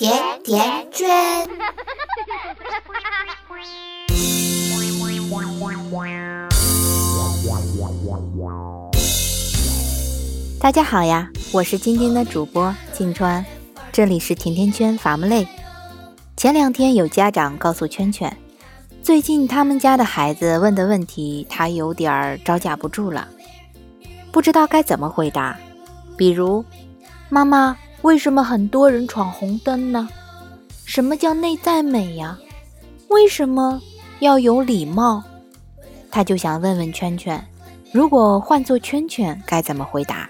甜甜圈。大家好呀，我是今天的主播静川，这里是甜甜圈伐木累。前两天有家长告诉圈圈，最近他们家的孩子问的问题，他有点儿招架不住了，不知道该怎么回答。比如，妈妈，为什么很多人闯红灯呢？什么叫内在美呀？为什么要有礼貌？他就想问问圈圈，如果换做圈圈该怎么回答？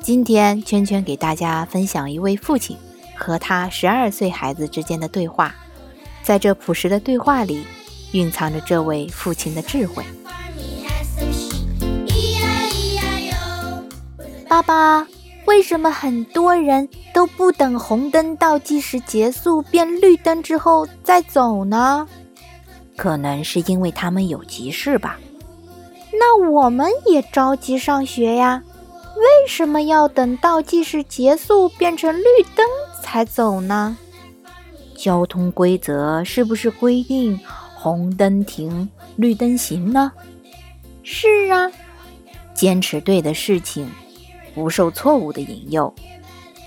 今天圈圈给大家分享一位父亲和他十二岁孩子之间的对话，在这朴实的对话里，蕴藏着这位父亲的智慧。爸爸，为什么很多人都不等红灯倒计时结束变绿灯之后再走呢？可能是因为他们有急事吧。那我们也着急上学呀，为什么要等倒计时结束变成绿灯才走呢？交通规则是不是规定红灯停，绿灯行呢？是啊，坚持对的事情。不受错误的引诱，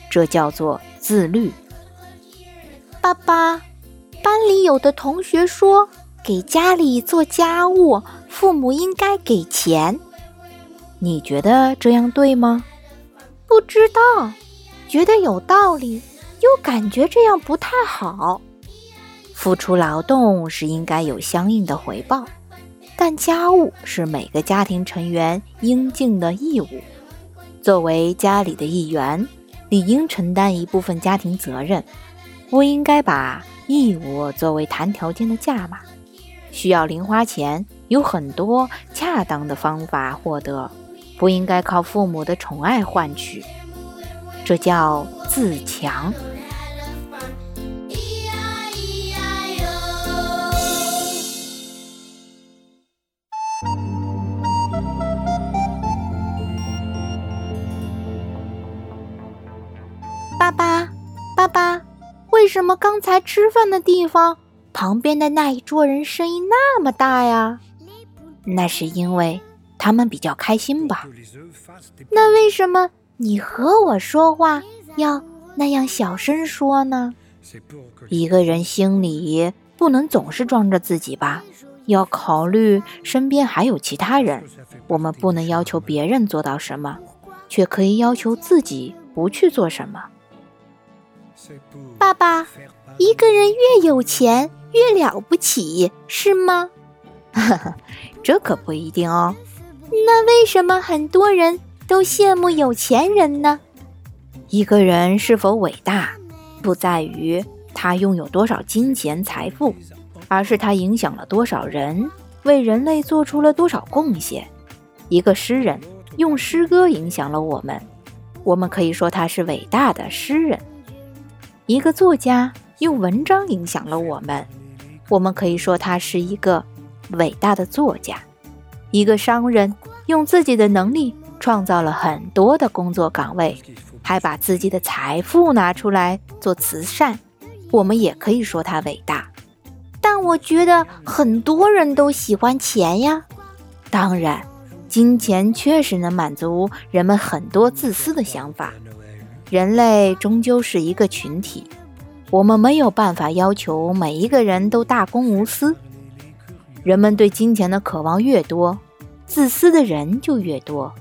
这叫做自律。爸爸，班里有的同学说，给家里做家务，父母应该给钱。你觉得这样对吗？不知道，觉得有道理，又感觉这样不太好。付出劳动是应该有相应的回报，但家务是每个家庭成员应尽的义务。作为家里的一员，理应承担一部分家庭责任，不应该把义务作为谈条件的价码。需要零花钱，有很多恰当的方法获得，不应该靠父母的宠爱换取。这叫自强。为什么刚才吃饭的地方旁边的那一桌人声音那么大呀？那是因为他们比较开心吧？那为什么你和我说话要那样小声说呢？一个人心里不能总是装着自己吧？要考虑身边还有其他人。我们不能要求别人做到什么，却可以要求自己不去做什么。爸爸，一个人越有钱越了不起，是吗？这可不一定哦。那为什么很多人都羡慕有钱人呢？一个人是否伟大，不在于他拥有多少金钱财富，而是他影响了多少人，为人类做出了多少贡献。一个诗人用诗歌影响了我们，我们可以说他是伟大的诗人。一个作家用文章影响了我们，我们可以说他是一个伟大的作家。一个商人用自己的能力创造了很多的工作岗位，还把自己的财富拿出来做慈善，我们也可以说他伟大。但我觉得很多人都喜欢钱呀。当然，金钱确实能满足人们很多自私的想法。人类终究是一个群体，我们没有办法要求每一个人都大公无私。人们对金钱的渴望越多，自私的人就越多。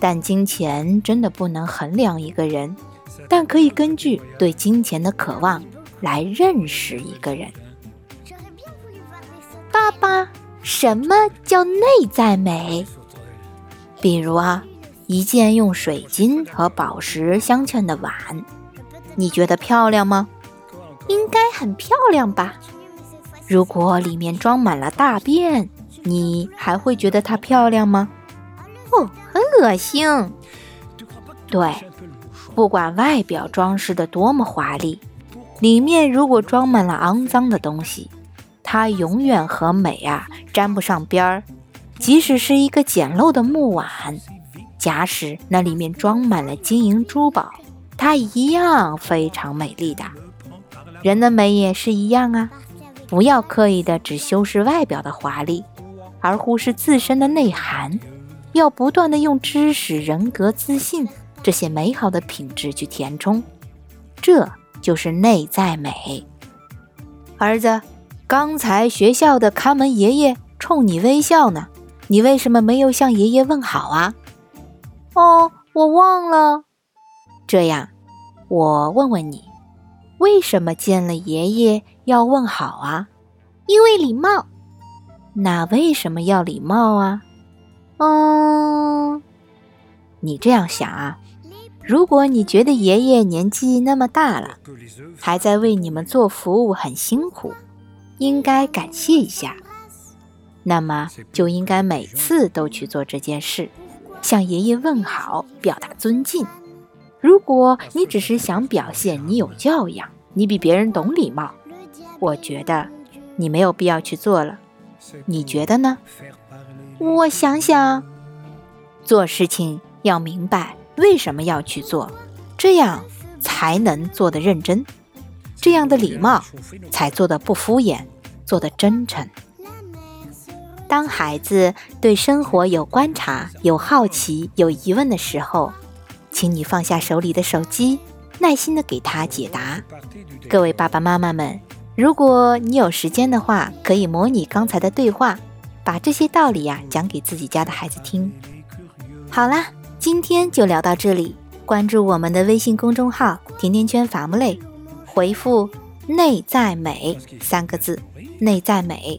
但金钱真的不能衡量一个人，但可以根据对金钱的渴望来认识一个人。爸爸，什么叫内在美？比如啊。一件用水晶和宝石镶嵌的碗，你觉得漂亮吗？应该很漂亮吧。如果里面装满了大便，你还会觉得它漂亮吗？哦，很恶心。对，不管外表装饰的多么华丽，里面如果装满了肮脏的东西，它永远和美啊沾不上边儿。即使是一个简陋的木碗。假使那里面装满了金银珠宝，它一样非常美丽的。人的美也是一样啊，不要刻意的只修饰外表的华丽，而忽视自身的内涵。要不断的用知识、人格、自信这些美好的品质去填充，这就是内在美。儿子，刚才学校的看门爷爷冲你微笑呢，你为什么没有向爷爷问好啊？哦，我忘了。这样，我问问你，为什么见了爷爷要问好啊？因为礼貌。那为什么要礼貌啊？嗯，你这样想啊？如果你觉得爷爷年纪那么大了，还在为你们做服务很辛苦，应该感谢一下，那么就应该每次都去做这件事，向爷爷问好，表达尊敬。如果你只是想表现你有教养，你比别人懂礼貌，我觉得你没有必要去做了。你觉得呢？我想想，做事情要明白为什么要去做，这样才能做得认真，这样的礼貌才做得不敷衍，做得真诚。当孩子对生活有观察、有好奇、有疑问的时候，请你放下手里的手机，耐心的给他解答。各位爸爸妈妈们，如果你有时间的话，可以模拟刚才的对话。把这些道理呀讲给自己家的孩子听。好啦，今天就聊到这里。关注我们的微信公众号“甜甜圈伐木累”，回复“内在美”三个字，“内在美”，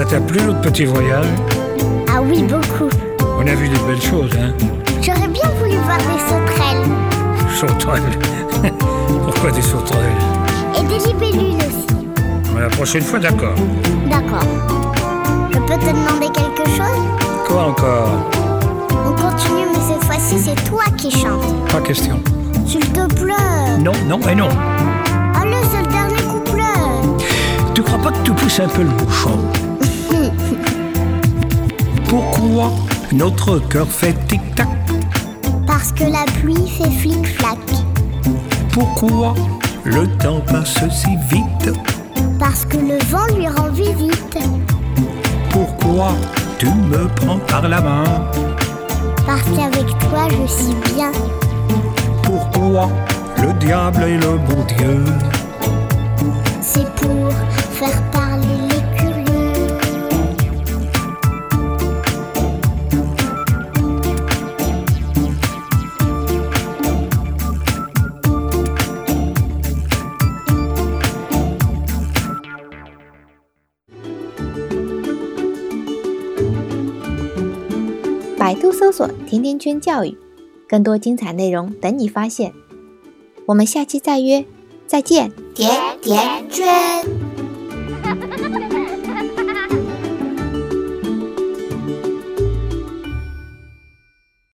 Ça t'a plu notre petit voyage Ah oui, beaucoup. On a vu des belles choses, hein J'aurais bien voulu voir des sauterelles. Sauterelles Pourquoi des sauterelles Et des libellules aussi. La prochaine fois, d'accord. D'accord. Je peux te demander quelque chose Quoi encore on continue, mais cette fois-ci, c'est toi qui chantes. Pas question. S'il te plaît. Non, non et non. Allez, c'est le dernier couplet. Tu crois pas que tu pousses un peu le bouchon? Pourquoi notre cœur fait tic-tac Parce que la pluie fait flic-flac. Pourquoi le temps passe si vite? Parce que le vent lui rend visite. Pourquoi tu me prends par la main? Parce qu'avec toi je suis bien. Pourquoi le diable est le bon Dieu? C'est pour faire 百度搜索。甜甜圈教育，更多精彩内容等你发现。我们下期再约，再见，甜甜圈。